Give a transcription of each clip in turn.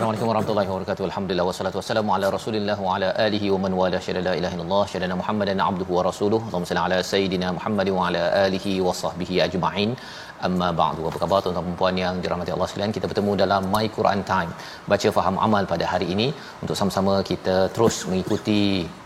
Assalamualaikum warahmatullahi wabarakatuh. Alhamdulillah wassalatu wassalamu ala Rasulillah wa ala alihi wa man wala syada la ilaha illallah syadana Muhammadan abduhu wa rasuluhu. Allahumma salli ala sayidina Muhammad wa ala alihi wa sahbihi ajma'in. Amma ba'du. Apa khabar tuan-tuan dan puan yang dirahmati Allah sekalian? Kita bertemu dalam My Quran Time. Baca faham amal pada hari ini untuk sama-sama kita terus mengikuti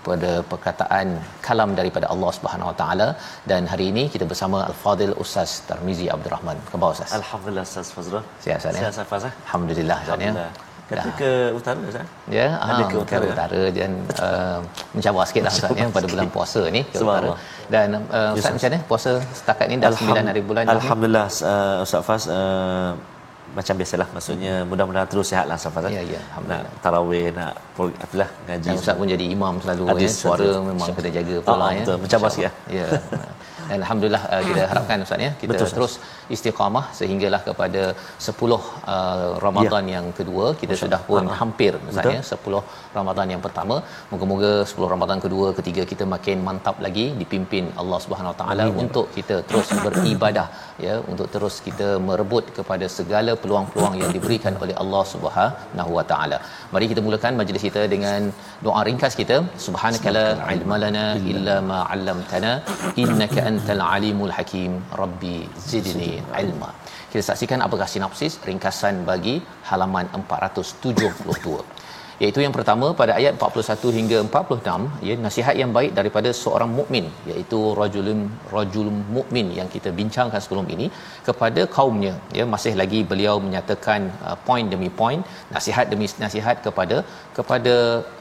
pada perkataan kalam daripada Allah Subhanahu Wa Taala dan hari ini kita bersama Al-Fadil Ustaz Tarmizi Abdul Rahman. Khabar Ustaz? Alhamdulillah Ustaz Fazrul. Sihat Ustaz ya? Sihat Ustaz Fazrul. Alhamdulillah Ustaz ya. Alhamdulillah. Kata ke utara Ustaz? Ya, Ada ah, ke utara? utara dan uh, mencabar sikitlah Ustaz ya pada bulan puasa ni ke utara. Dan uh, Ustaz macam mana puasa setakat ni dah 9 hari bulan? Alhamdulillah uh, Ustaz Faz uh, macam biasalah maksudnya mudah-mudahan terus sihatlah Ustaz Faz. Ya, ya, Nak tarawih nak apalah ngaji. Dan Ustaz pun jadi imam selalu Hadis, ya. Suara memang kena jaga pula ah, ya. betul. Mencabar InsyaAllah. sikit, Ya. Alhamdulillah uh, kita harapkan Ustaz ya kita Betul, terus istiqamah sehinggalah kepada 10 uh, Ramadan yang kedua kita sudah pun Ah, ah. hampir Ustaz ya 10 Ramadan yang pertama moga-moga 10 Ramadan kedua ketiga kita makin mantap lagi dipimpin Allah Subhanahu Wa Taala untuk kita terus beribadah ya untuk terus kita merebut kepada segala peluang-peluang yang diberikan oleh Allah Subhanahu Wa Taala. Mari kita mulakan majlis kita dengan doa ringkas kita. Subhanakala ilma lana illa ma 'allamtana innaka antal alimul hakim. Rabbi zidni ilma. Kita saksikan apakah sinopsis ringkasan bagi halaman 472 iaitu yang pertama pada ayat 41 hingga 46 ya nasihat yang baik daripada seorang mukmin iaitu rajulun rajul mukmin yang kita bincangkan sebelum ini kepada kaumnya. Ya masih lagi beliau menyatakan uh, poin demi poin nasihat demi nasihat kepada kepada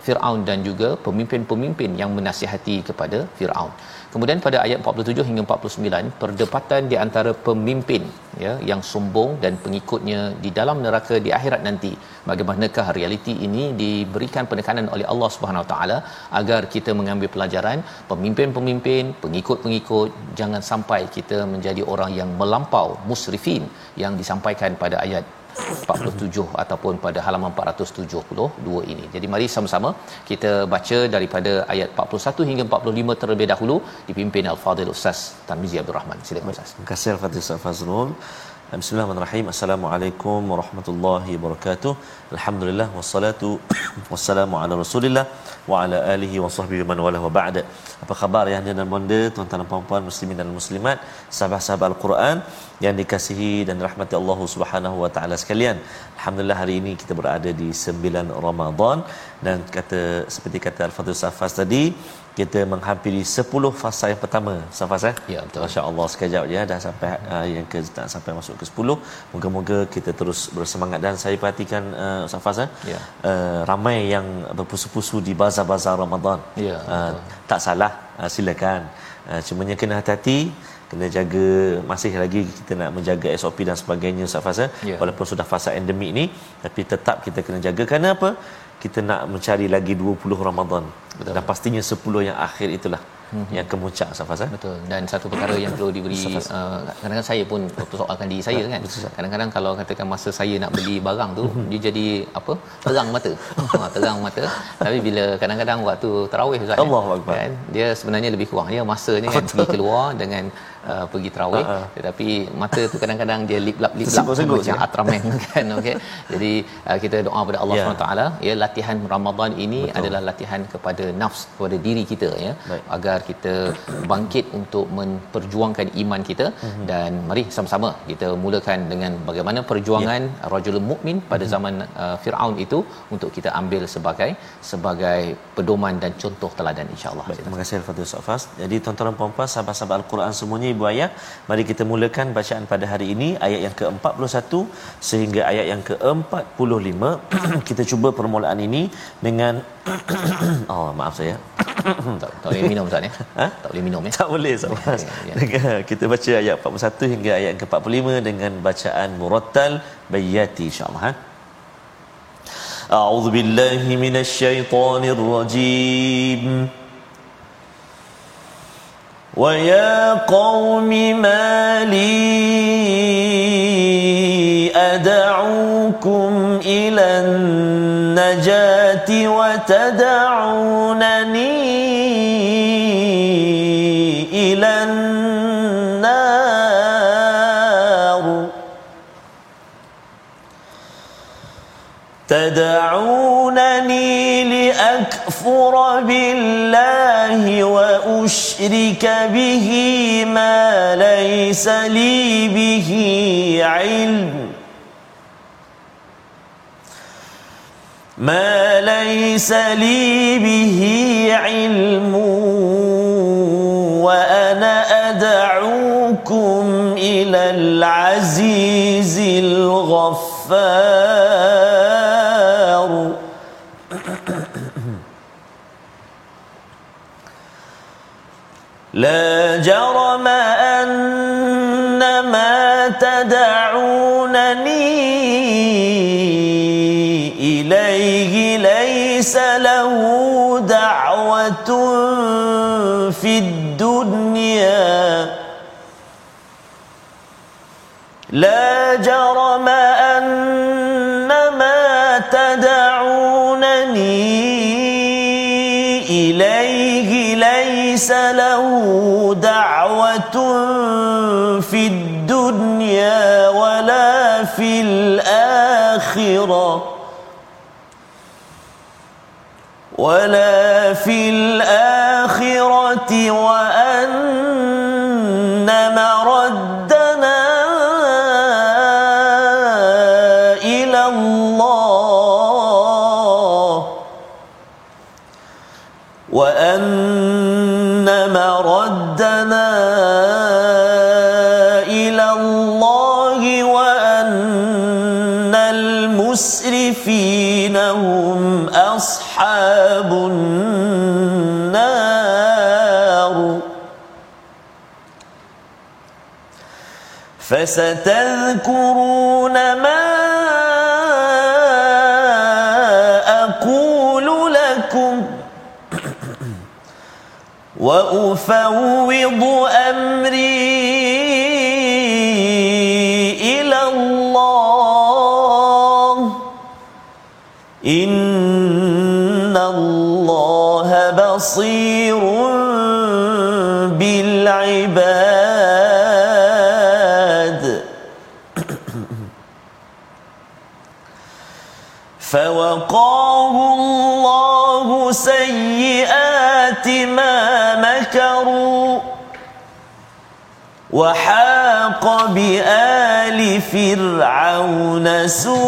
Firaun dan juga pemimpin-pemimpin yang menasihati kepada Firaun Kemudian pada ayat 47 hingga 49 perdebatan di antara pemimpin ya yang sombong dan pengikutnya di dalam neraka di akhirat nanti. Bagaimanakah realiti ini diberikan penekanan oleh Allah Subhanahu Wa Taala agar kita mengambil pelajaran pemimpin-pemimpin, pengikut-pengikut jangan sampai kita menjadi orang yang melampau musrifin yang disampaikan pada ayat 47 ataupun pada halaman 472 ini. Jadi mari sama-sama kita baca daripada ayat 41 hingga 45 terlebih dahulu dipimpin Al-Fadhil Ustaz Tarmizi Abdul Rahman. Silakan Ustaz. Terima kasih Al-Fatih Ustaz Fazrul. Bismillahirrahmanirrahim. Assalamualaikum warahmatullahi wabarakatuh. Alhamdulillah wassalatu wassalamu ala Rasulillah wa ala alihi wa sahbihi man wala wa ba'da. Apa khabar yang dan bonda tuan-tuan dan puan-puan muslimin dan muslimat, sahabat-sahabat Al-Quran yang dikasihi dan rahmati Allah Subhanahu wa taala sekalian. Alhamdulillah hari ini kita berada di 9 Ramadan dan kata seperti kata Al-Fatih Safas tadi kita menghampiri 10 fasa yang pertama. Safas eh? Ya, betul. Masya Allah sekejap je dah sampai uh, yang ke tak sampai masuk ke 10 moga-moga kita terus bersemangat. Dan saya perhatikan uh, Ustaz Faz eh, Ya. uh, ramai yang berpusu-pusu di bazar-bazar Ramadan. Ya, uh, tak salah. Uh, silakan. Uh, cumanya kena hati-hati kena jaga masih lagi kita nak menjaga SOP dan sebagainya Ustaz Faz eh. Ya. walaupun sudah fasa endemik ni tapi tetap kita kena jaga. Kerana apa kita nak mencari lagi 20 Ramadan Betul. dan pastinya 10 yang akhir itulah yang kemuncak Ustaz Faz eh. Betul. Dan satu perkara yang perlu diberi Safas. uh, kadang-kadang saya pun persoalkan diri saya kan. Kadang-kadang kalau katakan masa saya nak beli barang tu dia jadi apa? terang mata. ha, terang mata. Tapi bila kadang-kadang waktu tarawih Ustaz kan dia sebenarnya lebih kurang dia masanya kan pergi keluar dengan uh, pergi tarawih Ha-ha. tetapi mata tu kadang-kadang dia lip lap lip lap macam je. Ultraman kan okey jadi uh, kita doa pada Allah Ya. SWT ya latihan Ramadan ini Betul. adalah latihan kepada nafs kepada diri kita ya Baik. agar kita bangkit untuk memperjuangkan iman kita mm-hmm. dan mari sama-sama kita mulakan dengan bagaimana perjuangan ya. rajul mukmin pada Mhm. zaman uh, Firaun itu untuk kita ambil sebagai sebagai pedoman dan contoh teladan insyaallah terima kasih Al-Fatihah Ustaz Fas. Jadi tuan-tuan dan puan-puan sahabat-sahabat Al-Quran semuanya ibu ayah, mari kita mulakan bacaan pada hari ini ayat yang ke-41 sehingga ayat yang ke-45. kita cuba permulaan ini dengan oh maaf saya. tak, tak boleh minum Ustaz ya Ha? tak boleh minum ya Tak boleh Ustaz Fas. Ya, Dengan- Kita baca ayat 41 hingga ayat yang ke-45 dengan bacaan murattal bayati insya-Allah. Ha? أعوذ بالله من الشيطان الرجيم ويا قوم ما لي أدعوكم إلى النجاة وتدعونني إلى النار تدعونني لأكفر بالله وأشرك به ما ليس لي به علم. ما ليس لي به علم وأنا أدعوكم إلى العزيز الغفار. لا جرم أن ما تدعونني إليه ليس له دعوة في الدنيا. لا ليس له دعوة في الدنيا ولا في الآخرة ولا في الآخرة وأن فستذكرون ما أقول لكم وأفوض أمري إلى الله. إن الله بصير. وحاق بآل فرعون سوء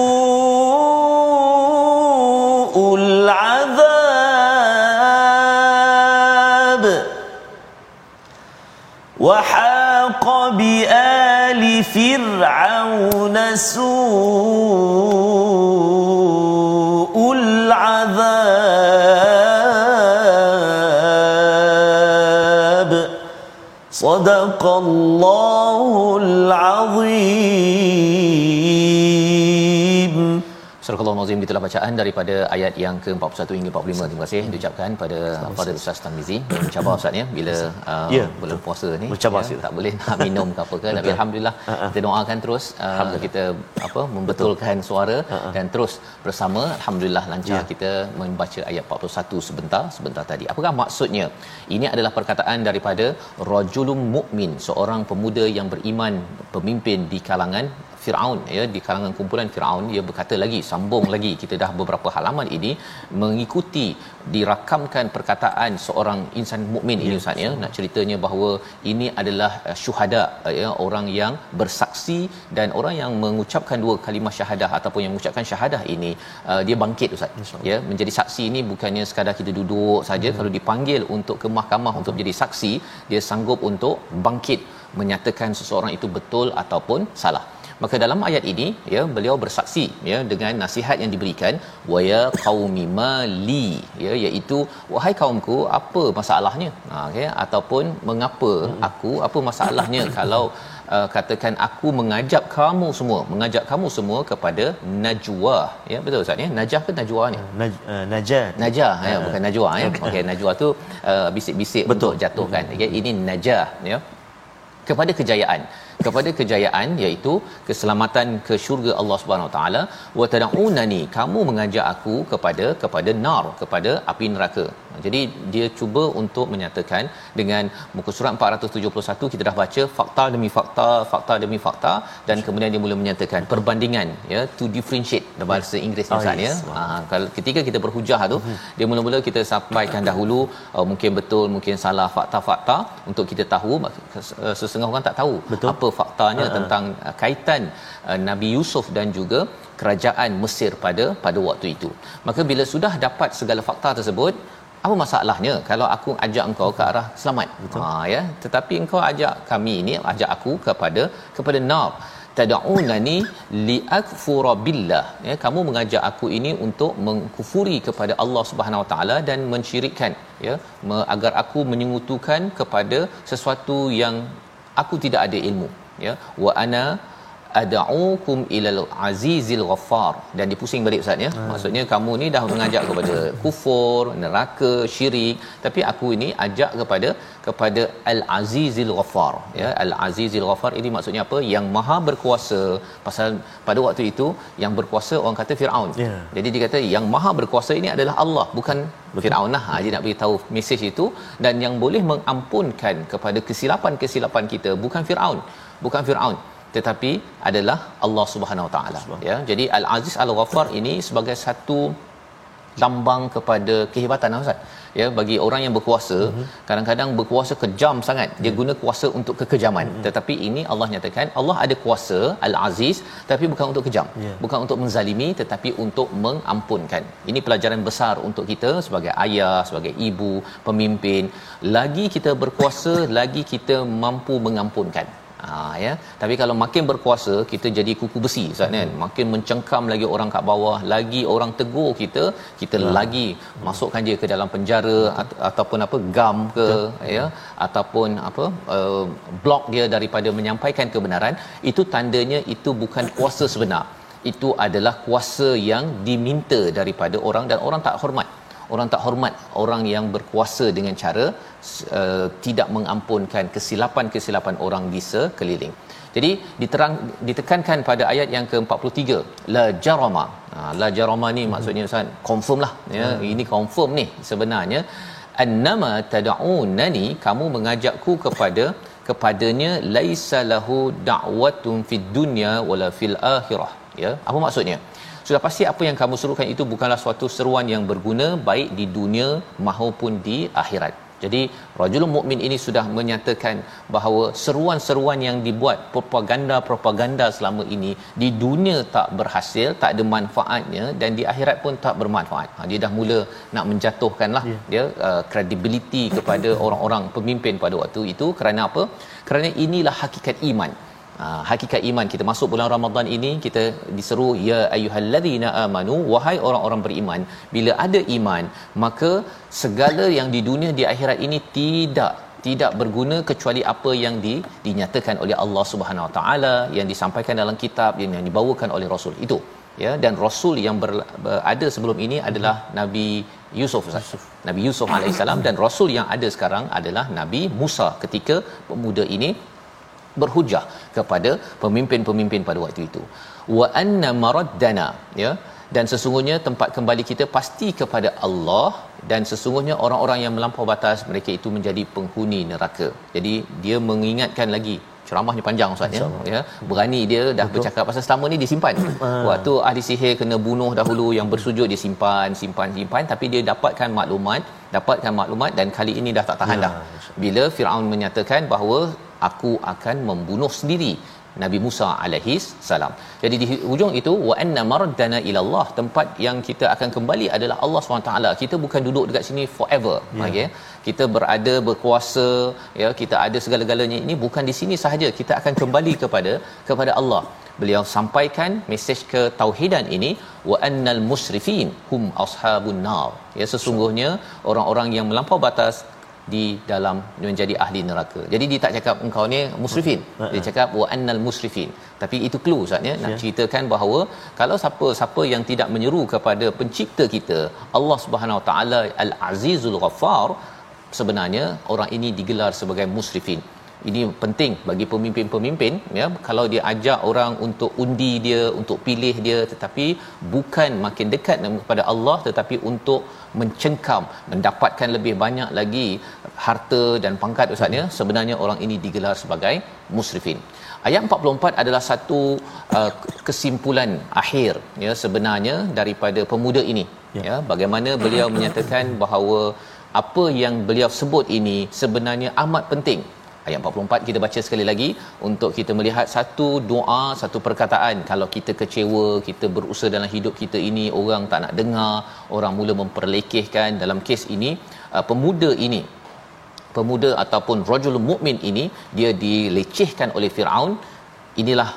العذاب. وحاق بآل فرعون سوء صدق الله العظيم Nazim itulah bacaan daripada ayat yang ke-41 hingga 45. Terima kasih diucapkan pada Fadil Ustaz Tamizi mencabar Ustaz ya? Bila uh, Ya, bulan puasa ni Mencabar ya, tak boleh nak minum ke apa ke. Tapi alhamdulillah kita doakan terus uh, kita apa membetulkan suara dan terus bersama. Alhamdulillah lancar Ya. kita membaca ayat 41 sebentar sebentar tadi. Apakah maksudnya? Ini adalah perkataan daripada rajulun mukmin, seorang pemuda yang beriman, pemimpin di kalangan Firaun ya di kalangan kumpulan Firaun dia berkata lagi sambung lagi kita dah beberapa halaman ini mengikuti dirakamkan perkataan seorang insan mukmin ini ustaz ya. Nak ceritanya bahawa ini adalah uh, syuhada uh, ya orang yang bersaksi dan orang yang mengucapkan dua kalimah syahadah ataupun yang mengucapkan syahadah ini uh, dia bangkit ustaz ya. Menjadi saksi ini bukannya sekadar kita duduk saja. Hmm. kalau dipanggil untuk ke mahkamah untuk menjadi saksi dia sanggup untuk bangkit menyatakan seseorang itu betul ataupun salah maka dalam ayat ini ya beliau bersaksi ya dengan nasihat yang diberikan wa ya qaumi mali ya iaitu wahai kaumku apa masalahnya? Ha okay? ataupun mengapa aku apa masalahnya kalau uh, katakan aku mengajak kamu semua mengajak kamu semua kepada najwa. Ya betul ustaz ya? Najah ke najwa ni? Naj, uh, najat Najah ya bukan najwa ya? okey najwa tu uh, bisik-bisik Betul. untuk jatuhkan okey ini najah ya kepada kejayaan kepada kejayaan iaitu keselamatan ke syurga Allah Subhanahu Taala wa tad'unani kamu mengajak aku kepada kepada nar kepada api neraka jadi dia cuba untuk menyatakan dengan muka surat 471 kita dah baca fakta demi fakta fakta demi fakta dan kemudian dia mula menyatakan perbandingan ya to differentiate dalam bahasa Inggeris Oh, Ustaz ya yes. ha, kalau ketika kita berhujah tu dia mula-mula kita sampaikan dahulu uh, mungkin betul mungkin salah fakta-fakta untuk kita tahu uh, sesengah orang tak tahu Betul. apa faktanya Ha-ha. tentang uh, kaitan uh, Nabi Yusuf dan juga kerajaan Mesir pada pada waktu itu. Maka bila sudah dapat segala fakta tersebut apa masalahnya? Kalau aku ajak engkau ke arah selamat. Ha ya. Tetapi engkau ajak kami ini ajak aku kepada kepada nar tad'unani liakfura billah. Ya kamu mengajak aku ini untuk mengkufuri kepada Allah Subhanahu Wa Taala dan mensyirikkan ya agar aku menyekutukan kepada sesuatu yang aku tidak ada ilmu ya. Wa ana ad'ukum ilal azizil ghaffar. Dan dipusing balik ustaz ya. Hmm. maksudnya kamu ni dah mengajak kepada kufur neraka syirik. Tapi aku ini ajak kepada kepada al azizil ghaffar ya. Al azizil ghaffar ini maksudnya apa? Yang maha berkuasa. Pasal pada waktu itu yang berkuasa orang kata Firaun. Ya. jadi dia kata yang maha berkuasa ini adalah Allah bukan Firaun lah. Ha, dia nak beritahu mesej itu. Dan yang boleh mengampunkan kepada kesilapan-kesilapan kita bukan Firaun. Bukan Firaun tetapi adalah Allah Subhanahu Wa Taala. Ya jadi Al Aziz Al Ghaffar ini sebagai satu lambang kepada kehebatan Ustaz. Ya bagi orang yang berkuasa mm-hmm. kadang-kadang berkuasa kejam sangat. Dia guna kuasa untuk kekejaman. Mm-hmm. tetapi ini Allah nyatakan Allah ada kuasa Al Aziz tapi bukan untuk kejam. Yeah. bukan untuk menzalimi tetapi untuk mengampunkan. Ini pelajaran besar untuk kita sebagai ayah sebagai ibu pemimpin. Lagi kita berkuasa lagi kita mampu mengampunkan Ha, ya. Tapi kalau makin berkuasa kita jadi kuku besi Ustaz kan? Makin mencengkam lagi orang kat bawah lagi orang tegur kita kita Ya. lagi masukkan dia ke dalam penjara at- ataupun apa gam ke ya? Ataupun apa uh, blok dia daripada menyampaikan kebenaran itu tandanya itu bukan kuasa sebenar. Itu adalah kuasa yang diminta daripada orang dan orang tak hormat orang tak hormat orang yang berkuasa dengan cara uh, tidak mengampunkan kesilapan-kesilapan orang di sekeliling. Jadi diterang ditekankan pada ayat yang ke-43 la jarama. Ha, la jarama ni maksudnya Ustaz confirm lah ya hmm. ini confirm ni sebenarnya annama tad'unani kamu mengajakku kepada kepadanya laisa lahu da'watun fid dunya wala fil akhirah ya apa maksudnya sudah pasti apa yang kamu serukan itu bukanlah suatu seruan yang berguna baik di dunia maupun di akhirat. Jadi rajulun mukmin ini sudah menyatakan bahawa seruan-seruan yang dibuat propaganda-propaganda selama ini di dunia tak berhasil, tak ada manfaatnya dan di akhirat pun tak bermanfaat. Ha, dia dah mula nak menjatuhkanlah yeah. dia uh, credibility kepada orang-orang pemimpin pada waktu itu kerana apa? Kerana inilah hakikat iman. Ha, hakikat iman kita. Masuk bulan Ramadan ini kita diseru ya ayyuhallazina amanu wahai orang-orang beriman bila ada iman maka segala yang di dunia di akhirat ini tidak tidak berguna kecuali apa yang di, dinyatakan oleh Allah Subhanahu Wa Taala yang disampaikan dalam kitab yang, yang dibawakan oleh rasul. Itu ya. Dan rasul yang ber, ber, ada sebelum ini adalah Nabi Yusuf Ustaz. Nabi Yusuf alaihissalam dan rasul yang ada sekarang adalah Nabi Musa ketika pemuda ini berhujah kepada pemimpin-pemimpin pada waktu itu. Wa anna maraddana ya dan sesungguhnya tempat kembali kita pasti kepada Allah dan sesungguhnya orang-orang yang melampau batas mereka itu menjadi penghuni neraka. Jadi dia mengingatkan lagi ceramahnya panjang ustaz ya ya berani dia dah Betul. bercakap pasal selama ni disimpan ah. waktu ahli sihir kena bunuh dahulu yang bersujud disimpan simpan simpan tapi dia dapatkan maklumat dapatkan maklumat dan kali ini dah tak tahan ya, dah bila Firaun menyatakan bahawa aku akan membunuh sendiri Nabi Musa alaihi salam. Jadi di hujung itu wa anna mardana ila Allah tempat yang kita akan kembali adalah Allah SWT. Kita bukan duduk dekat sini forever. Yeah. Okay? Kita berada berkuasa ya kita ada segala-galanya ini bukan di sini sahaja kita akan kembali kepada kepada Allah. Beliau sampaikan mesej ketauhidan ini wa annal musrifin hum ashabun nar. Ya sesungguhnya orang-orang yang melampau batas di dalam menjadi ahli neraka. Jadi dia tak cakap engkau ni musrifin. Dia cakap wa annal musrifin. Tapi itu clue Ustaz ya nak yeah. ceritakan bahawa kalau siapa-siapa yang tidak menyeru kepada pencipta kita Allah Subhanahu Wa Taala Al-Azizul Ghaffar sebenarnya orang ini digelar sebagai musrifin. Ini penting bagi pemimpin-pemimpin ya. Kalau dia ajak orang untuk undi dia untuk pilih dia tetapi bukan makin dekat kepada Allah tetapi untuk mencengkam mendapatkan lebih banyak lagi harta dan pangkat ustaz ya. Sebenarnya orang ini digelar sebagai musrifin. Ayat 44 adalah satu uh, kesimpulan akhir ya sebenarnya daripada pemuda ini ya, ya. Bagaimana beliau menyatakan bahawa apa yang beliau sebut ini sebenarnya amat penting ayat 44 kita baca sekali lagi untuk kita melihat satu doa satu perkataan kalau kita kecewa kita berusaha dalam hidup kita ini orang tak nak dengar orang mula memperlekehkan dalam kes ini uh, pemuda ini pemuda ataupun rajul mukmin ini dia dilecehkan oleh Firaun inilah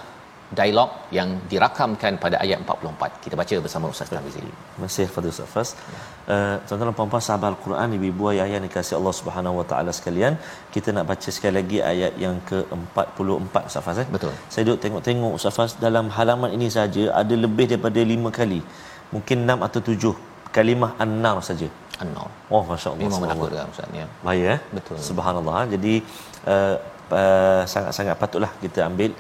dialog yang dirakamkan pada ayat 44. Kita baca bersama Ustaz Tamizi. Kasih Fadil Ustaz. Uh, tuan-tuan puan-puan sahabat Al-Quran, ibu-ibu ayah yang dikasihi Allah Subhanahu Wa Taala sekalian, kita nak baca sekali lagi ayat yang ke-44 Ustaz Fas eh. Betul. Saya duduk tengok-tengok Ustaz Fas dalam halaman ini saja ada lebih daripada 5 kali. Mungkin 6 atau 7 kalimah an-nar saja. An-nar. Oh masya-Allah. Memang menakutkan Ustaz ya. Bahaya eh? Betul. Subhanallah. Jadi uh, uh, sangat-sangat patutlah kita ambil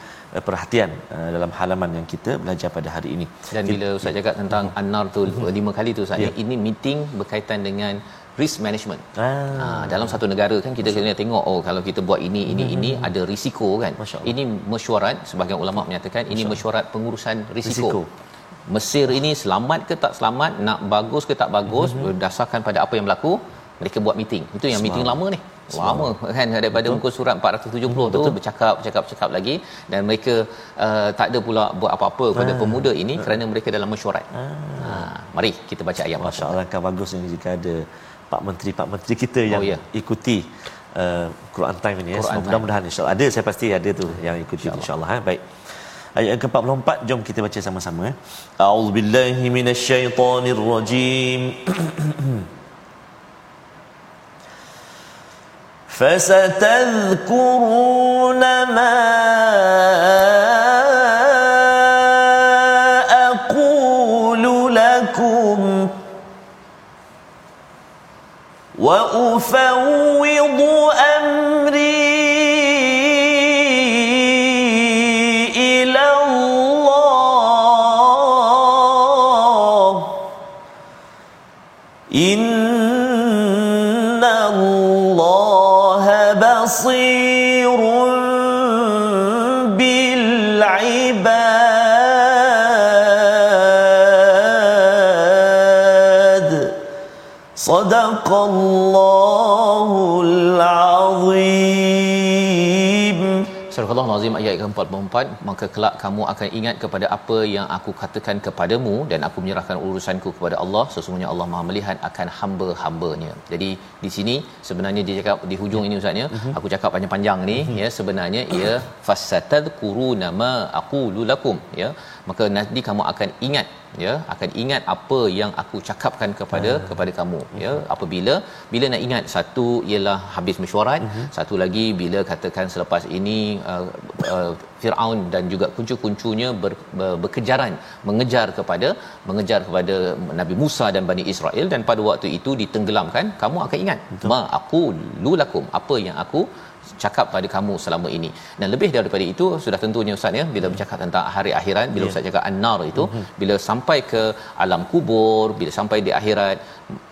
perhatian uh, dalam halaman yang kita belajar pada hari ini. Dan bila Ustaz cakap tentang uh, An-Nar tu uh, lima kali tu Ustaz, yeah. ini meeting berkaitan dengan risk management. Ah. Ha, dalam satu negara kan kita kena tengok oh kalau kita buat ini ini hmm. ini ada risiko kan. Ini mesyuarat sebahagian ulama menyatakan ini mesyuarat pengurusan risiko. risiko. Mesir ini selamat ke tak selamat, nak bagus ke tak bagus hmm. berdasarkan pada apa yang berlaku, mereka buat meeting. Itu yang Selamat. meeting lama ni lama kan daripada Betul. muka surat 470 hmm, tu bercakap cakap cakap lagi dan mereka uh, tak ada pula buat apa-apa kepada ha. pemuda ini ha. kerana mereka dalam mesyuarat. Ha. ha. Mari kita baca ayat Masya-Allah kan bagus ni jika ada pak menteri pak menteri kita yang oh, ya. ikuti uh, Quran time ini ya. Mudah-mudahan insya-Allah ada saya pasti ada tu yang ikuti insya-Allah insya ha. baik. Ayat yang ke-44 jom kita baca sama-sama eh. A'udzubillahi minasyaitonirrajim. فستذكرون ما أقول لكم. وأفوض أمري صدق الله Surah Al-Azim ayat ke-44 maka kelak kamu akan ingat kepada apa yang aku katakan kepadamu dan aku menyerahkan urusanku kepada Allah sesungguhnya Allah Maha melihat akan hamba-hambanya. Jadi di sini sebenarnya dia cakap di hujung ini ustaznya uh-huh. aku cakap panjang-panjang ni uh-huh. ya sebenarnya ia fasatadkuruna ma aqulu lakum ya maka nanti kamu akan ingat ya akan ingat apa yang aku cakapkan kepada uh. kepada kamu ya apabila bila nak ingat satu ialah habis mesyuarat uh-huh. satu lagi bila katakan selepas ini uh, uh, Firaun dan juga kuncu-kuncunya ber, ber, berkejaran mengejar kepada mengejar kepada Nabi Musa dan Bani Israel dan pada waktu itu ditenggelamkan kamu akan ingat Betul. ma aku lulakum apa yang aku cakap pada kamu selama ini. Dan lebih daripada itu sudah tentunya ustaz ya bila bercakap tentang hari akhirat bila yeah. ustaz cakap an-nar itu mm-hmm. bila sampai ke alam kubur, bila sampai di akhirat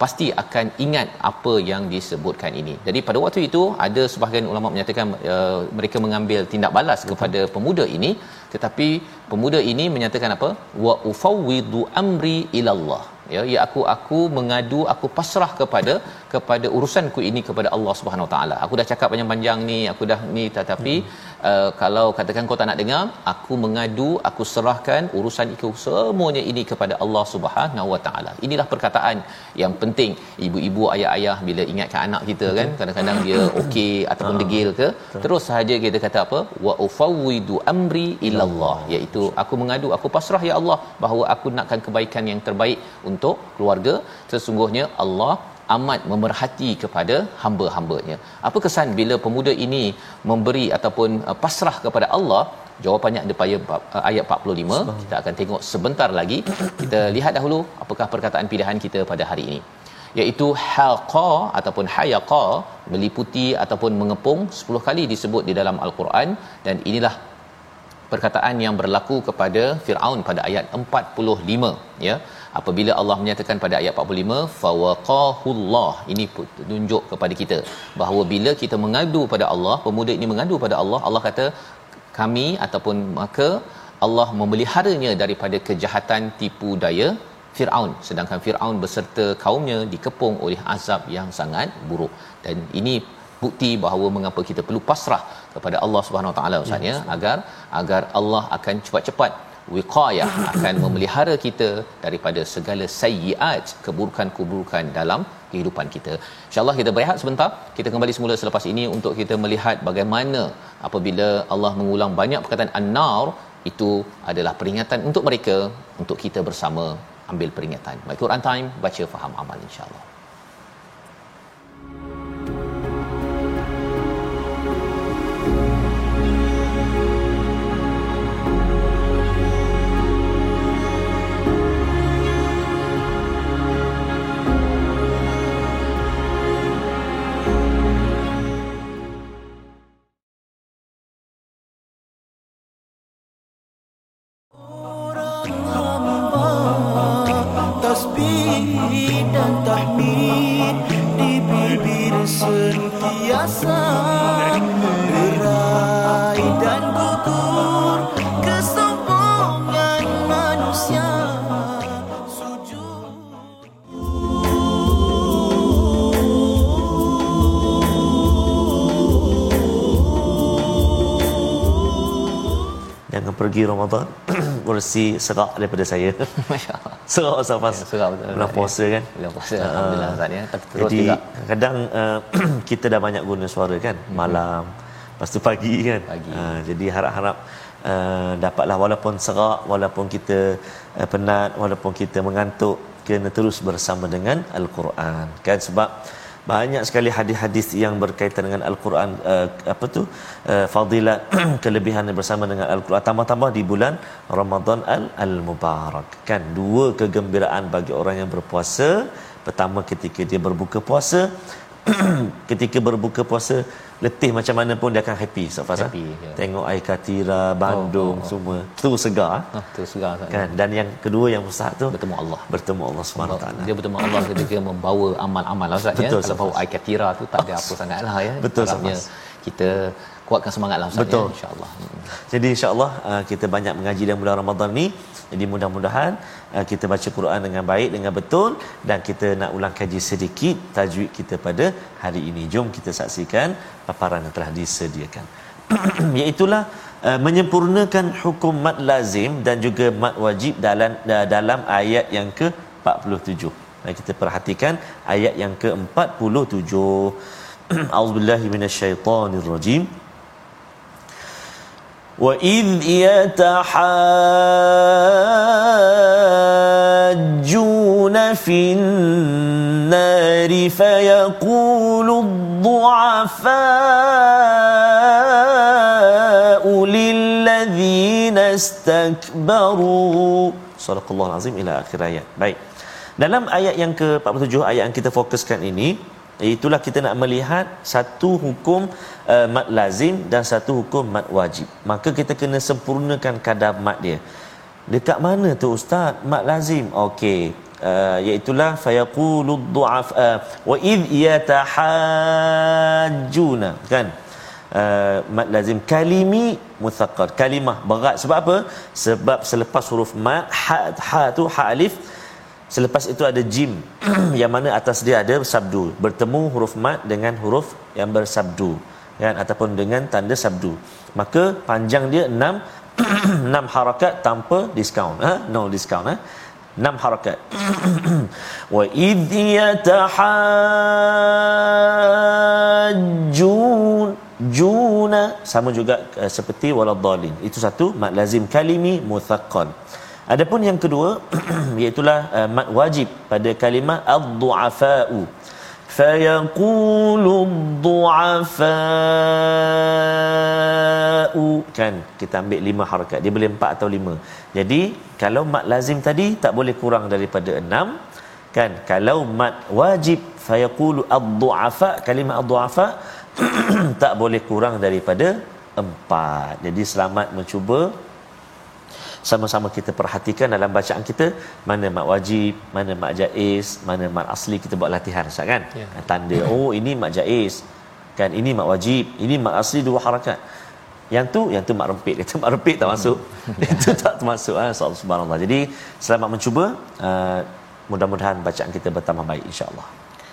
pasti akan ingat apa yang disebutkan ini. Jadi pada waktu itu ada sebahagian ulama menyatakan uh, mereka mengambil tindak balas Betul. kepada pemuda ini tetapi pemuda ini menyatakan apa? Wa ufawwidu amri ilallah ya ya aku aku mengadu aku pasrah kepada kepada urusanku ini kepada Allah Subhanahu taala aku dah cakap panjang-panjang ni aku dah ni tetapi hmm. Uh, kalau katakan kau tak nak dengar aku mengadu aku serahkan urusan itu semuanya ini kepada Allah Subhanahu Wa taala. Inilah perkataan yang penting. Ibu-ibu ayah-ayah bila ingatkan anak kita kan kadang-kadang dia okey ataupun ah. degil ke terus sahaja kita kata apa? Wa ufawwidu amri ilallah iaitu aku mengadu aku pasrah ya Allah bahawa aku nakkan kebaikan yang terbaik untuk keluarga. Sesungguhnya Allah amat memerhati kepada hamba-hambanya. Apa kesan bila pemuda ini memberi ataupun uh, pasrah kepada Allah? Jawapannya ada pada uh, ayat 45. Kita akan tengok sebentar lagi. Kita lihat dahulu apakah perkataan pilihan kita pada hari ini. Iaitu haqa ataupun hayaqa meliputi ataupun mengepung 10 kali disebut di dalam al-Quran dan inilah perkataan yang berlaku kepada Firaun pada ayat 45 ya apabila Allah menyatakan pada ayat 45 fawaqahullah ini tunjuk kepada kita bahawa bila kita mengadu pada Allah pemuda ini mengadu pada Allah Allah kata kami ataupun maka Allah memeliharanya daripada kejahatan tipu daya Firaun. Sedangkan Firaun beserta kaumnya dikepung oleh azab yang sangat buruk. Dan ini bukti bahawa mengapa kita perlu pasrah kepada Allah Subhanahu Wa Taala Ustaz ya, ya agar agar Allah akan cepat-cepat wiqayah akan memelihara kita daripada segala sayyiat keburukan-keburukan dalam kehidupan kita. Insya-Allah kita berehat sebentar. Kita kembali semula selepas ini untuk kita melihat bagaimana apabila Allah mengulang banyak perkataan an-nar itu adalah peringatan untuk mereka untuk kita bersama ambil peringatan. Baik Quran time baca faham amal insya-Allah. Pergi Ramadan kursi serak daripada saya. Masya-Allah. Serak Ustaz. Ya, serak betul. Bulan puasa kan? Bulan puasa uh, alhamdulillah Ustaz ya. Terus jadi, juga. kadang uh, kita dah banyak guna suara kan hmm. malam lepas tu pagi kan. Pagi. Uh, jadi harap-harap uh, dapatlah walaupun serak walaupun kita uh, penat walaupun kita mengantuk kena terus bersama dengan al-Quran kan sebab banyak sekali hadis-hadis yang berkaitan dengan al-Quran uh, apa tu uh, fadilat kelebihan bersama dengan al-Quran. Tambah-tambah di bulan Ramadan al-Mubarak. Kan dua kegembiraan bagi orang yang berpuasa. Pertama ketika dia berbuka puasa ketika berbuka puasa letih macam mana pun dia akan happy Ustaz happy, ya. tengok air katira Bandung oh, oh, oh. semua. Tu segar oh, tu segar kan? Dan yang kedua yang besar tu bertemu Allah. bertemu Allah Subhanahu taala. Dia bertemu Allah ketika membawa amal-amal Ustaz ya. Kalau bawa air katira tu tak ada apa sangatlah ya. Betul Harapnya kita kuatkan semangatlah Ustaz betul. ya insyaallah jadi insyaallah uh, kita banyak mengaji dalam bulan Ramadan ni jadi mudah-mudahan uh, kita baca Quran dengan baik dengan betul dan kita nak ulang kaji sedikit tajwid kita pada hari ini. Jom kita saksikan paparan yang telah disediakan. Iaitulah uh, menyempurnakan hukum mad lazim dan juga mad wajib dalam dalam ayat yang ke-47. Dan kita perhatikan ayat yang ke-47. Auzubillahi minasyaitonirrajim. وإذ يتحاجون في النار فيقول الضعفاء للذين استكبروا صدق الله العظيم إلى آخر آيات baik dalam ayat yang ke-47 ayat yang kita fokuskan ini itulah kita nak melihat satu hukum uh, mat lazim dan satu hukum mat wajib. Maka kita kena sempurnakan kadar mat dia. Dekat mana tu ustaz? Mat lazim? Okey. Uh, iaitu fayaqulu dhu'af uh, wa id yatahajjuna. Kan? Uh, mat lazim. Kalimi muthaqqal kalimah berat. Sebab apa? Sebab selepas huruf mat ha, ha tu ha alif Selepas itu ada jim yang mana atas dia ada sabdu. Bertemu huruf mat dengan huruf yang bersabdu. Kan? Ataupun dengan tanda sabdu. Maka panjang dia enam enam harakat tanpa diskaun. Ha? No discount. Ha? enam harakat. Wa idh yatahajjun juna sama juga uh, seperti waladhalin. Itu satu mat lazim kalimi muthaqqal. Adapun yang kedua iaitu uh, wajib pada kalimah ad-du'afa'u. Fayaqulu ad-du'afa'u kan kita ambil lima harakat dia boleh empat atau lima. Jadi kalau mat lazim tadi tak boleh kurang daripada enam kan kalau mat wajib fayaqulu ad-du'afa kalimah ad-du'afa tak boleh kurang daripada empat. Jadi selamat mencuba sama-sama kita perhatikan dalam bacaan kita mana mat wajib, mana mat jaiz, mana mat asli kita buat latihan Ustaz kan. Ya. Tanda oh ini mat jaiz. Kan ini mat wajib, ini mat asli dua harakat. Yang tu yang tu mat rempit kata mat rempit tak masuk. Itu tak termasuk ah ha? subhanallah. Jadi selamat mencuba uh, mudah-mudahan bacaan kita bertambah baik insya-Allah.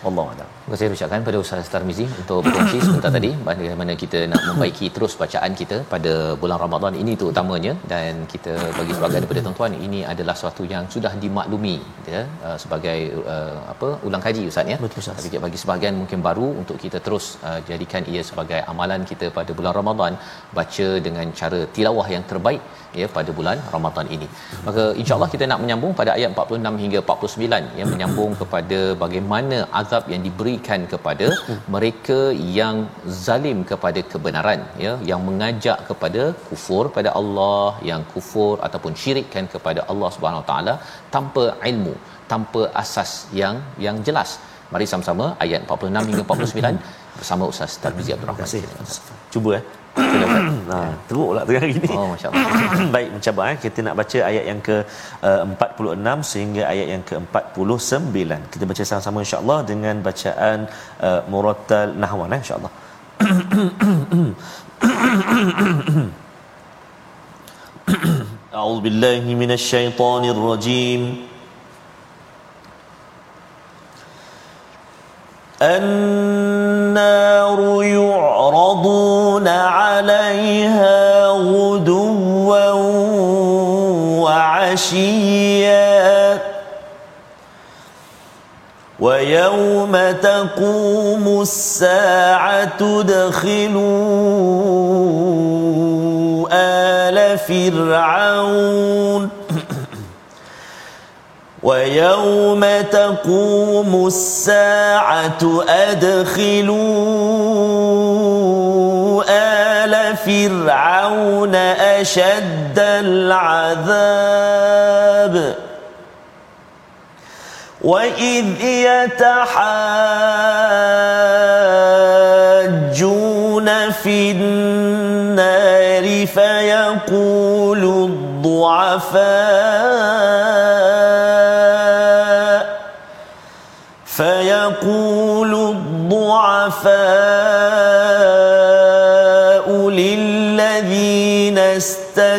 Allah Taala. Terima kasih ucapkan pada Ustaz Tarmizi untuk berkongsi sebentar tadi bagaimana kita nak membaiki terus bacaan kita pada bulan Ramadan ini tu utamanya dan kita bagi sebagai daripada tuan-tuan ini adalah sesuatu yang sudah dimaklumi ya uh, sebagai uh, apa ulang kaji Ustaz ya. Betul Ustaz. Tapi bagi sebahagian mungkin baru untuk kita terus uh, jadikan ia sebagai amalan kita pada bulan Ramadan baca dengan cara tilawah yang terbaik ya pada bulan Ramadan ini. Maka insya-Allah kita nak menyambung pada ayat 46 hingga 49 yang menyambung kepada bagaimana azab yang diberikan kepada mereka yang zalim kepada kebenaran ya yang mengajak kepada kufur pada Allah yang kufur ataupun syirikkan kepada Allah Subhanahu taala tanpa ilmu tanpa asas yang yang jelas. Mari sama-sama ayat 46 hingga 49 bersama Ustaz Tarmizi Abdul Rahman. Cuba eh. ha, teruk pula tengah hari ni. Oh, masya-Allah. Baik, mencabar eh. kita nak baca ayat yang ke uh, 46 sehingga ayat yang ke 49. Kita baca sama-sama insya-Allah dengan bacaan uh, murattal nahwan eh insya-Allah. أعوذ بالله من الشيطان الرجيم النار يعرضون عليها غدوا وعشيا. ويوم تقوم الساعة ادخلوا آل فرعون. ويوم تقوم الساعة أدخلوا آل فرعون أشد العذاب وإذ يتحاجون في النار فيقول الضعفاء الضعفاء للذين استكبروا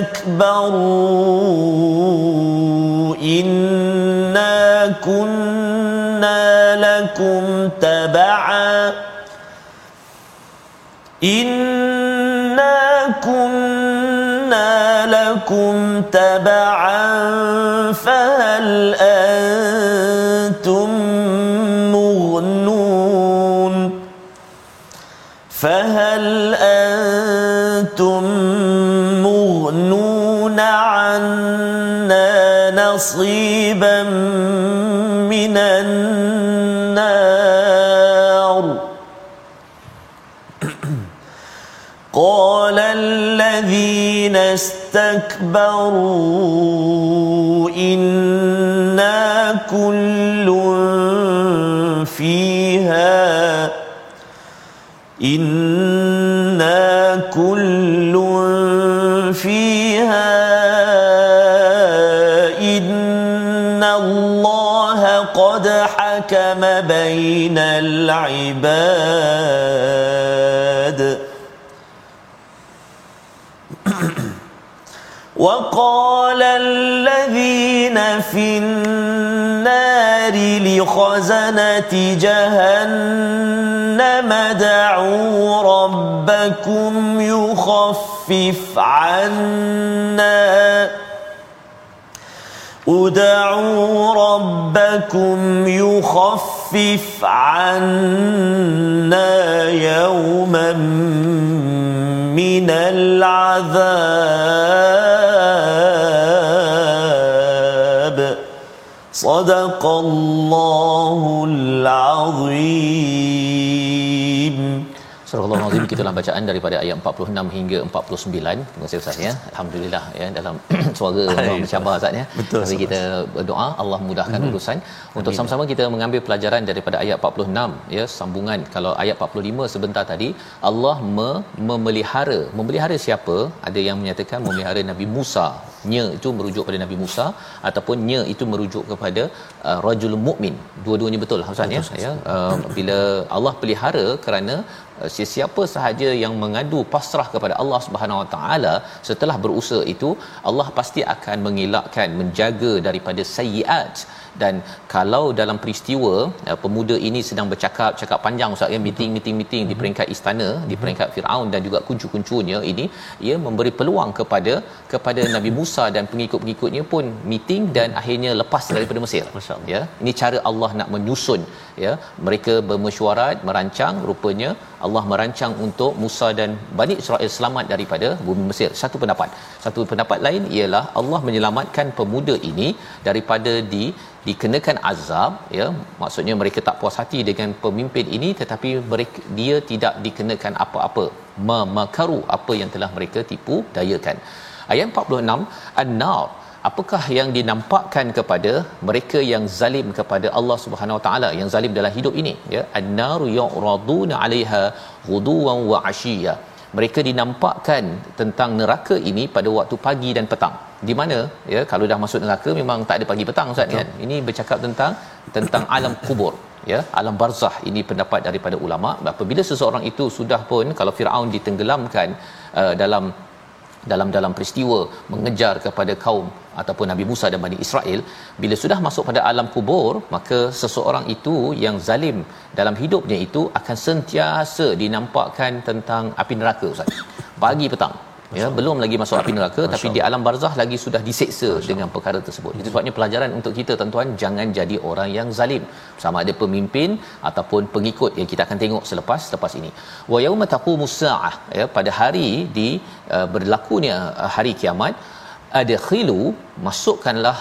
إنا كنا لكم تبعا إنا كنا لكم تبعا فهل أنتم أنتم مغنون عنا نصيبا من النار. قال الذين استكبروا إنا كل فيها إنا فيها إن الله قد حكم بين العباد. وقال الذين في النار لخزنة جهنم دعوا ربكم يخفف عنا. ادعوا ربكم يخفف عنا يوما من العذاب. صدق الله العظيم. Surah Al-Azim kita dalam bacaan daripada ayat 46 hingga 49. Terima kasih Ustaz ya. Alhamdulillah ya dalam suara memang mencabar Ustaz ya. Betul. Mari kita berdoa Allah mudahkan hmm. urusan. Untuk Amin. sama-sama kita mengambil pelajaran daripada ayat 46 ya sambungan kalau ayat 45 sebentar tadi Allah me- memelihara. Memelihara siapa? Ada yang menyatakan memelihara Nabi Musa. Nya itu merujuk pada Nabi Musa ataupun nya itu merujuk kepada uh, rajul mukmin. Dua-duanya betul Ustaz ya. ya. Uh, bila Allah pelihara kerana uh, sesiapa sahaja yang mengadu pasrah kepada Allah Subhanahu Wa Taala setelah berusaha itu Allah pasti akan mengelakkan menjaga daripada sayyiat dan kalau dalam peristiwa uh, pemuda ini sedang bercakap cakap panjang ustaz ya meeting meeting meeting di peringkat istana di peringkat Firaun dan juga kuncu-kuncunya ini ia memberi peluang kepada kepada Nabi Musa dan pengikut-pengikutnya pun meeting dan akhirnya lepas daripada Mesir. Ya ini cara Allah nak menyusun ya. Mereka bermesyuarat merancang rupanya Allah merancang untuk Musa dan Bani Israel selamat daripada bumi Mesir. Satu pendapat. Satu pendapat lain ialah Allah menyelamatkan pemuda ini daripada di dikenakan azab ya. Maksudnya mereka tak puas hati dengan pemimpin ini tetapi mereka dia tidak dikenakan apa-apa. Memakaru apa yang telah mereka tipu dayakan. Ayat 46 an-nar apakah yang dinampakkan kepada mereka yang zalim kepada Allah Subhanahu Wa Taala yang zalim dalam hidup ini? Ya an-naru yu'raduna 'alaiha ghuduwan wa 'ashiyya mereka dinampakkan tentang neraka ini pada waktu pagi dan petang. Di mana? Ya kalau dah masuk neraka memang tak ada pagi petang ustaz kan? Ini bercakap tentang tentang alam kubur. Ya alam barzah. Ini pendapat daripada ulama. Apabila seseorang itu sudah pun kalau Firaun ditenggelamkan uh, dalam dalam dalam peristiwa mengejar kepada kaum ataupun Nabi Musa dan Bani Israel bila sudah masuk pada alam kubur maka seseorang itu yang zalim dalam hidupnya itu akan sentiasa dinampakkan tentang api neraka ustaz. Pagi petang ya belum lagi masuk api neraka Masya tapi di alam barzah lagi sudah diseksa Masya dengan perkara tersebut. Itu sebabnya pelajaran untuk kita tuan-tuan jangan jadi orang yang zalim. Sama ada pemimpin ataupun pengikut yang kita akan tengok selepas selepas ini. Wa yauma taqumus saah ya pada hari di uh, berlakunya uh, hari kiamat ada khilu masukkanlah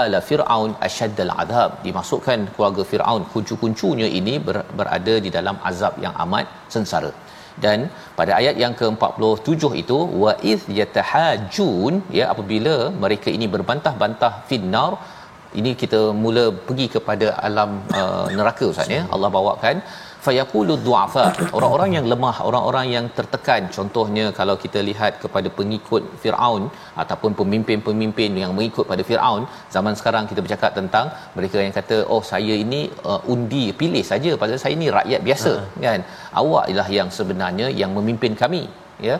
ala fir'aun asyaddal adab dimasukkan keluarga fir'aun kuncu-kuncunya ini ber, berada di dalam azab yang amat sengsara dan pada ayat yang ke-47 itu wa iz yatahajun ya apabila mereka ini berbantah-bantah finnar ini kita mula pergi kepada alam uh, neraka ustaz ya. Allah bawakan fayaqulu du'afa. Orang-orang yang lemah orang-orang yang tertekan. Contohnya kalau kita lihat kepada pengikut Firaun ataupun pemimpin-pemimpin yang mengikut pada Firaun zaman sekarang kita bercakap tentang mereka yang kata oh saya ini uh, undi pilih saja. Pasal saya ini rakyat biasa uh-huh. kan? Awak ialah yang sebenarnya yang memimpin kami ya?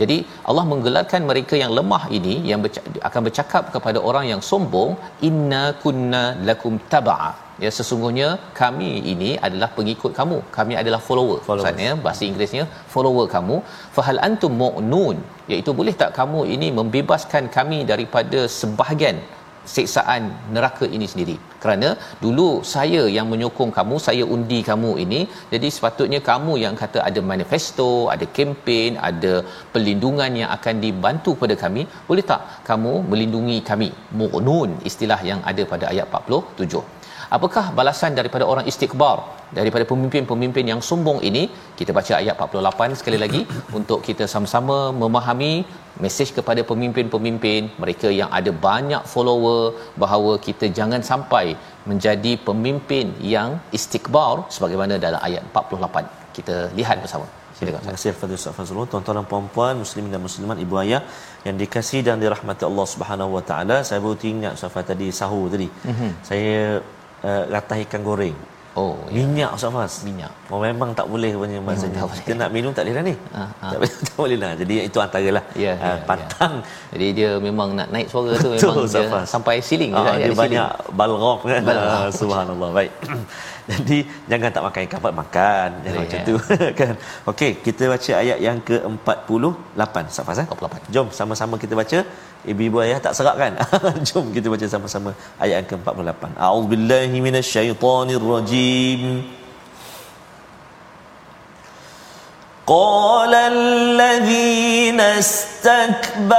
Jadi Allah menggelarkan mereka yang lemah ini yang berca- akan bercakap kepada orang yang sombong inna kunna lakum tabaa ya sesungguhnya kami ini adalah pengikut kamu. Kami adalah follower. Maksudnya bahasa Inggerisnya follower kamu. Fahal antum mu'nun? Iaitu boleh tak kamu ini membebaskan kami daripada sebahagian siksaan neraka ini sendiri? Kerana dulu saya yang menyokong kamu saya undi kamu ini. Jadi sepatutnya kamu yang kata ada manifesto ada kempen ada perlindungan yang akan dibantu kepada kami. Boleh tak kamu melindungi kami? Mu'nun istilah yang ada pada ayat 47 apakah balasan daripada orang istikbar daripada pemimpin-pemimpin yang sombong ini kita baca ayat 48 sekali lagi untuk kita sama-sama memahami mesej kepada pemimpin-pemimpin mereka yang ada banyak follower bahawa kita jangan sampai menjadi pemimpin yang istikbar sebagaimana dalam ayat 48 kita lihat bersama Silakan. Terima kasih kepada Ustaz Fazrul. Tuan-tuan dan puan-puan, muslimin dan muslimat, ibu ayah yang dikasihi dan dirahmati Allah Subhanahu Wa Taala. Saya baru teringat Ustaz tadi sahur tadi. Mm-hmm. Saya uh, latah ikan goreng. Oh, ya. minyak Ustaz Fas. Minyak. Oh, memang tak boleh punya masa ni. Kita nak minum tak boleh lah ni. Ha, ha. Tak, boleh, tak boleh lah. Jadi itu antaralah ya, uh, ya, pantang. Ya. Jadi dia memang nak naik suara tu memang dia Fas. sampai ceiling. Ha, dia, dia banyak balrog kan. Balrog. Subhanallah. Baik. Jadi jangan tak makan ikan makan. Jangan ya, macam ya. tu kan. Okey, kita baca ayat yang ke-48 Safas eh. 48. Jom sama-sama kita baca Ibu-ibu ayah tak serak kan? Jom kita baca sama-sama ayat yang ke-48. A'udzubillahi minasyaitonirrajim. قال الذين استكبروا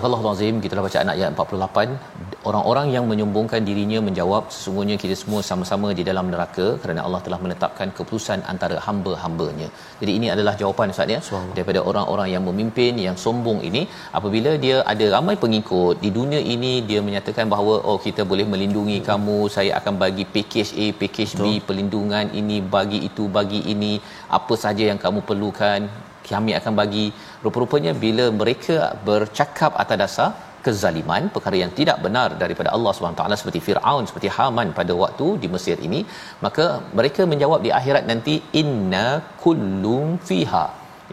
Surah Al-Azim kita dah baca ayat 48 orang-orang yang menyombongkan dirinya menjawab sesungguhnya kita semua sama-sama di dalam neraka kerana Allah telah menetapkan keputusan antara hamba-hambanya. Jadi ini adalah jawapan Ustaz ya daripada orang-orang yang memimpin yang sombong ini apabila dia ada ramai pengikut di dunia ini dia menyatakan bahawa oh kita boleh melindungi hmm. kamu, saya akan bagi package A, package Betul. B, perlindungan ini bagi itu, bagi ini, apa saja yang kamu perlukan kami akan bagi rupa-rupanya bila mereka bercakap atas dasar kezaliman perkara yang tidak benar daripada Allah SWT seperti Firaun seperti Haman pada waktu di Mesir ini maka mereka menjawab di akhirat nanti inna kullum fiha.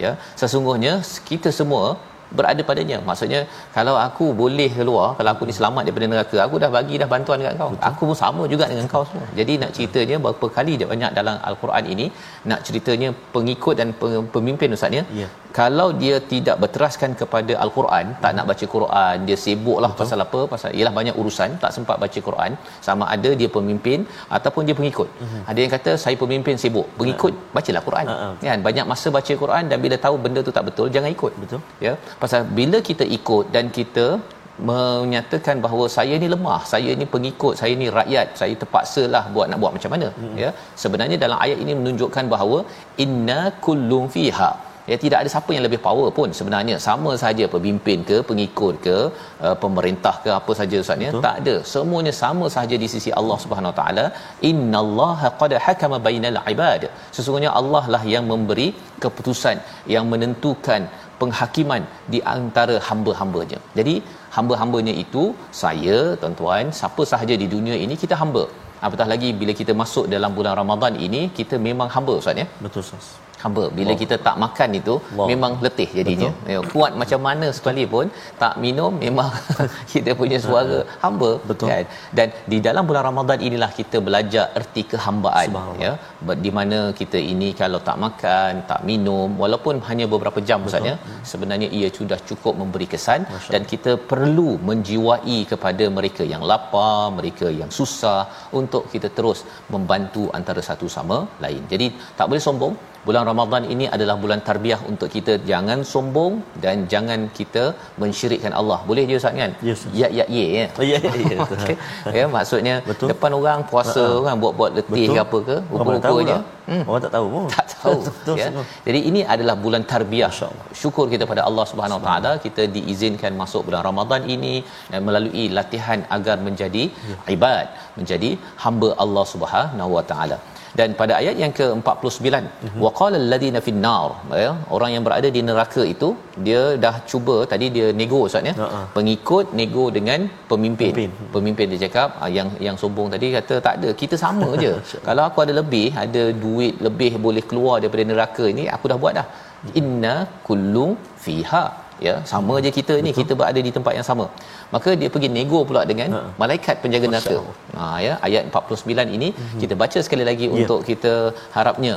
Ya sesungguhnya kita semua berada padanya maksudnya kalau aku boleh keluar kalau aku ni selamat daripada neraka aku dah bagi dah bantuan dekat kau Betul. aku pun sama juga dengan kau semua jadi nak ceritanya berapa kali dia banyak dalam al-Quran ini nak ceritanya pengikut dan pemimpin ustaznya yeah. Kalau dia tidak berteraskan kepada al-Quran tak nak baca Quran dia sibuklah Betul. pasal apa pasal ialah banyak urusan tak sempat baca Quran sama ada dia pemimpin ataupun dia pengikut uh-huh. ada yang kata saya pemimpin sibuk pengikut uh-huh. bacalah Quran uh-huh. kan banyak masa baca Quran dan bila tahu benda tu tak betul jangan ikut betul ya pasal bila kita ikut dan kita menyatakan bahawa saya ni lemah saya ni pengikut saya ni rakyat saya terpaksa lah buat nak buat macam mana hmm. ya sebenarnya dalam ayat ini menunjukkan bahawa inna kullum fiha ya tidak ada siapa yang lebih power pun sebenarnya. Sama saja pemimpin ke pengikut ke uh, pemerintah ke apa saja ustaz ya. Tak ada. Semuanya sama saja di sisi Allah Subhanahu Wa taala. Innallaha qad hakama bainal ibad. Sesungguhnya Allah lah yang memberi keputusan yang menentukan penghakiman di antara hamba-hambanya. Jadi hamba-hambanya itu saya, tuan-tuan, siapa sahaja di dunia ini kita hamba. Apatah lagi bila kita masuk dalam bulan Ramadan ini kita memang hamba Ustaz ya. Betul Ustaz hamba. Bila wow. kita tak makan itu wow. memang letih jadinya. Ya, kuat macam mana sekali pun tak minum memang kita punya suara hamba Betul. kan? Dan di dalam bulan Ramadan inilah kita belajar erti kehambaan ya. Di mana kita ini kalau tak makan tak minum walaupun hanya beberapa jam saja sebenarnya ia sudah cukup memberi kesan Masya. dan kita perlu menjiwai kepada mereka yang lapar mereka yang susah untuk kita terus membantu antara satu sama lain. Jadi tak boleh sombong bulan Ramadan ini adalah bulan tarbiyah untuk kita jangan sombong dan jangan kita mensyirikkan Allah. Boleh je Ustaz kan? Yes, ya ya ye ya. Ya ya ya. okay. ya maksudnya Betul. depan orang puasa uh-huh. kan buat-buat letih betul. ke apa ke rupa-rupanya. Hmm. Orang tak tahu pun. Tak tahu. tahu ya jadi ini adalah bulan tarbiyah syukur kita pada Allah Subhanahu taala kita diizinkan masuk bulan Ramadan ini dan melalui latihan agar menjadi ya. ibad menjadi hamba Allah Subhanahu wa taala dan pada ayat yang ke-49 mm-hmm. waqala alladhina fin nar ya orang yang berada di neraka itu dia dah cuba tadi dia nego ustaz ya uh-huh. pengikut nego dengan pemimpin. Pemimpin, pemimpin dia cakap ah, yang yang sombong tadi kata tak ada kita sama je. Kalau aku ada lebih ada duit lebih boleh keluar daripada neraka ini aku dah buat dah. Inna kullu fiha ya sama je kita ni. Kita berada di tempat yang sama. Maka dia pergi nego pula dengan ha. malaikat penjaga neraka. Ha ya ayat 49 ini hmm. kita baca sekali lagi yeah. untuk kita harapnya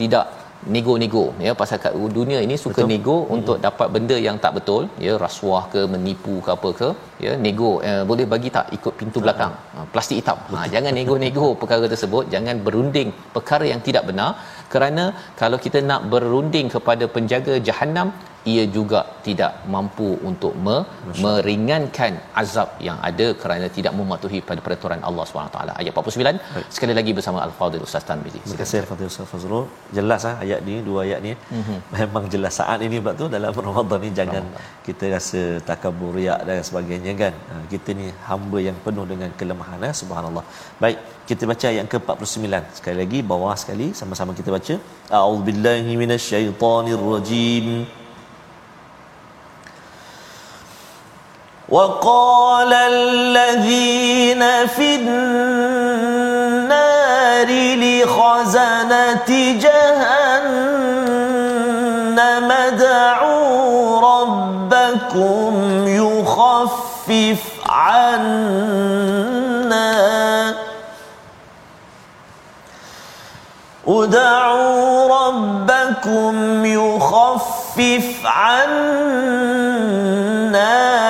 tidak nego-nego ya pasal kat dunia ini suka betul. nego hmm. untuk dapat benda yang tak betul ya rasuah ke menipu ke apa ke ya nego eh, boleh bagi tak ikut pintu belakang? Ha, plastik hitam. Ha, jangan nego-nego perkara tersebut. Jangan berunding perkara yang tidak benar. Kerana kalau kita nak berunding kepada penjaga jahanam ia juga tidak mampu untuk me, meringankan azab yang ada kerana tidak mematuhi pada peraturan Allah SWT ayat 49 Baik. sekali lagi bersama Al-Fadhil Ustaz Tan Bizi terima kasih Al-Fadhil Ustaz Fazrul. Jelas ah ayat ni dua ayat ni. Mm-hmm. memang jelas saat ini sebab tu dalam Ramadan ni jangan Ramadan. kita rasa takabur riak dan sebagainya kan? Ha, kita ni hamba yang penuh dengan kelemahan eh? subhanallah. Baik kita baca ayat ke-49 sekali lagi bawah sekali sama-sama kita baca. A'udzubillahi minasyaitonirrajim وقال الذين في النار لخزنة جهنم ادعوا ربكم يخفف عنا. ادعوا ربكم يخفف عنا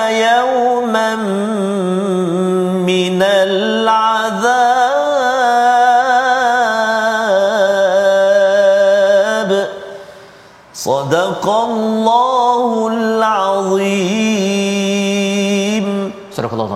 يوما من العذاب. صدق الله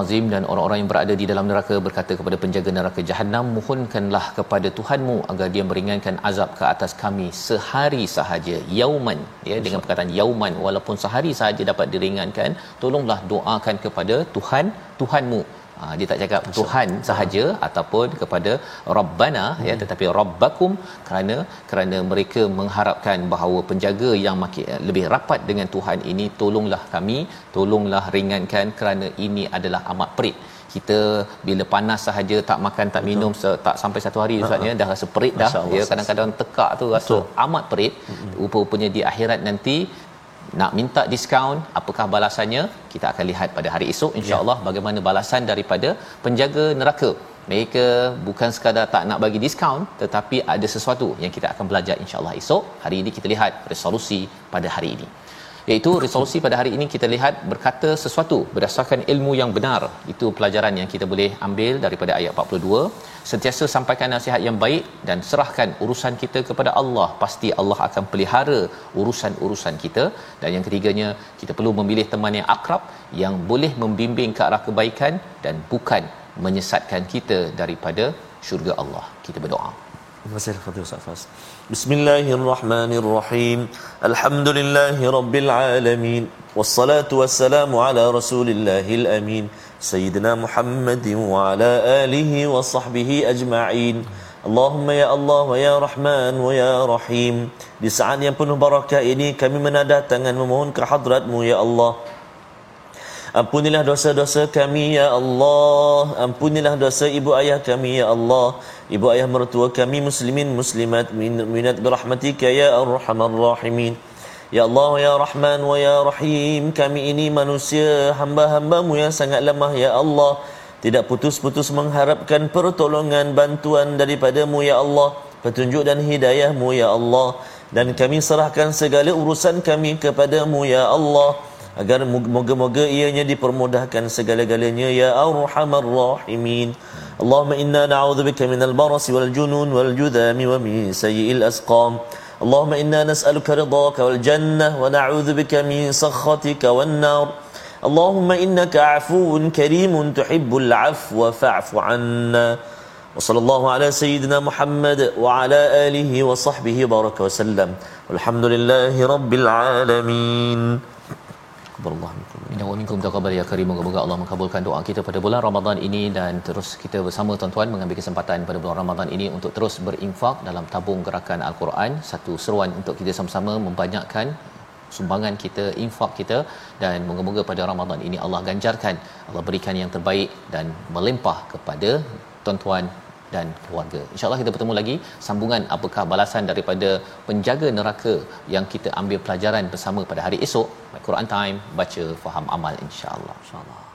Al-Azim dan orang-orang yang berada di dalam neraka berkata kepada penjaga neraka jahanam mohonkanlah kepada Tuhanmu agar dia meringankan azab ke atas kami sehari sahaja yauman. Ya dengan perkataan yauman walaupun sehari sahaja dapat diringankan tolonglah doakan kepada Tuhan Tuhanmu Ha, dia tak cakap Masya. Tuhan sahaja ha. ataupun kepada Rabbana ya, hmm. ya tetapi Rabbakum kerana kerana mereka mengharapkan bahawa penjaga yang makin lebih rapat dengan Tuhan ini tolonglah kami tolonglah ringankan kerana ini adalah amat perit kita bila panas sahaja tak makan tak minum se, tak sampai satu hari ustaznya dah rasa perit dah ya kadang-kadang tekak tu rasa Betul. amat perit hmm. rupa-rupanya di akhirat nanti nak minta diskaun apakah balasannya? Kita akan lihat pada hari esok insyaallah ya. bagaimana balasan daripada penjaga neraka. Mereka bukan sekadar tak nak bagi diskaun tetapi ada sesuatu yang kita akan belajar insyaallah esok. Hari ini kita lihat resolusi pada hari ini iaitu resolusi pada hari ini kita lihat berkata sesuatu berdasarkan ilmu yang benar. Itu pelajaran yang kita boleh ambil daripada ayat 42 sentiasa sampaikan nasihat yang baik dan serahkan urusan kita kepada Allah. Pasti Allah akan pelihara urusan-urusan kita. Dan yang ketiganya kita perlu memilih teman yang akrab yang boleh membimbing ke arah kebaikan dan bukan menyesatkan kita daripada syurga Allah. Kita berdoa Terima kasih kepada Ustaz Fas. Bismillahirrahmanirrahim. Alhamdulillahi rabbil alamin. Wassalatu wassalamu ala rasulillahil amin. Sayyidina Muhammadin wa ala alihi wa sahbihi ajma'in. Allahumma ya Allah wa ya Rahman wa ya Rahim. Di saat yang penuh barakah ini kami menadah tangan memohon ke hadratmu ya Allah. Ampunilah dosa-dosa kami ya Allah. Ampunilah dosa ibu ayah kami ya Allah. Ibu ayah mertua kami muslimin muslimat minat birahmatika ya arhamar rahimin. Ya Allah ya Rahman wa ya Rahim kami ini manusia hamba-hambamu yang sangat lemah ya Allah tidak putus-putus mengharapkan pertolongan bantuan daripadamu ya Allah petunjuk dan hidayahmu ya Allah dan kami serahkan segala urusan kami kepadamu ya Allah agar moga-moga ianya dipermudahkan segala-galanya ya arhamar rahimin اللهم إنا نعوذ بك من البرص والجنون والجذام ومن سيء الأسقام اللهم إنا نسألك رضاك والجنة ونعوذ بك من سخطك والنار اللهم إنك عفو كريم تحب العفو فاعف عنا وصلى الله على سيدنا محمد وعلى آله وصحبه بارك وسلم والحمد لله رب العالمين Allah Inna wa minkum taqabbal ya karim. Moga-moga Allah mengabulkan doa kita pada bulan Ramadan ini dan terus kita bersama tuan-tuan mengambil kesempatan pada bulan Ramadan ini untuk terus berinfak dalam tabung gerakan Al-Quran. Satu seruan untuk kita sama-sama membanyakkan sumbangan kita infak kita dan moga-moga pada Ramadan ini Allah ganjarkan Allah berikan yang terbaik dan melimpah kepada tuan-tuan dan keluarga. InsyaAllah kita bertemu lagi sambungan apakah balasan daripada penjaga neraka yang kita ambil pelajaran bersama pada hari esok. Quran Time, baca, faham, amal insya-Allah. Insya-Allah.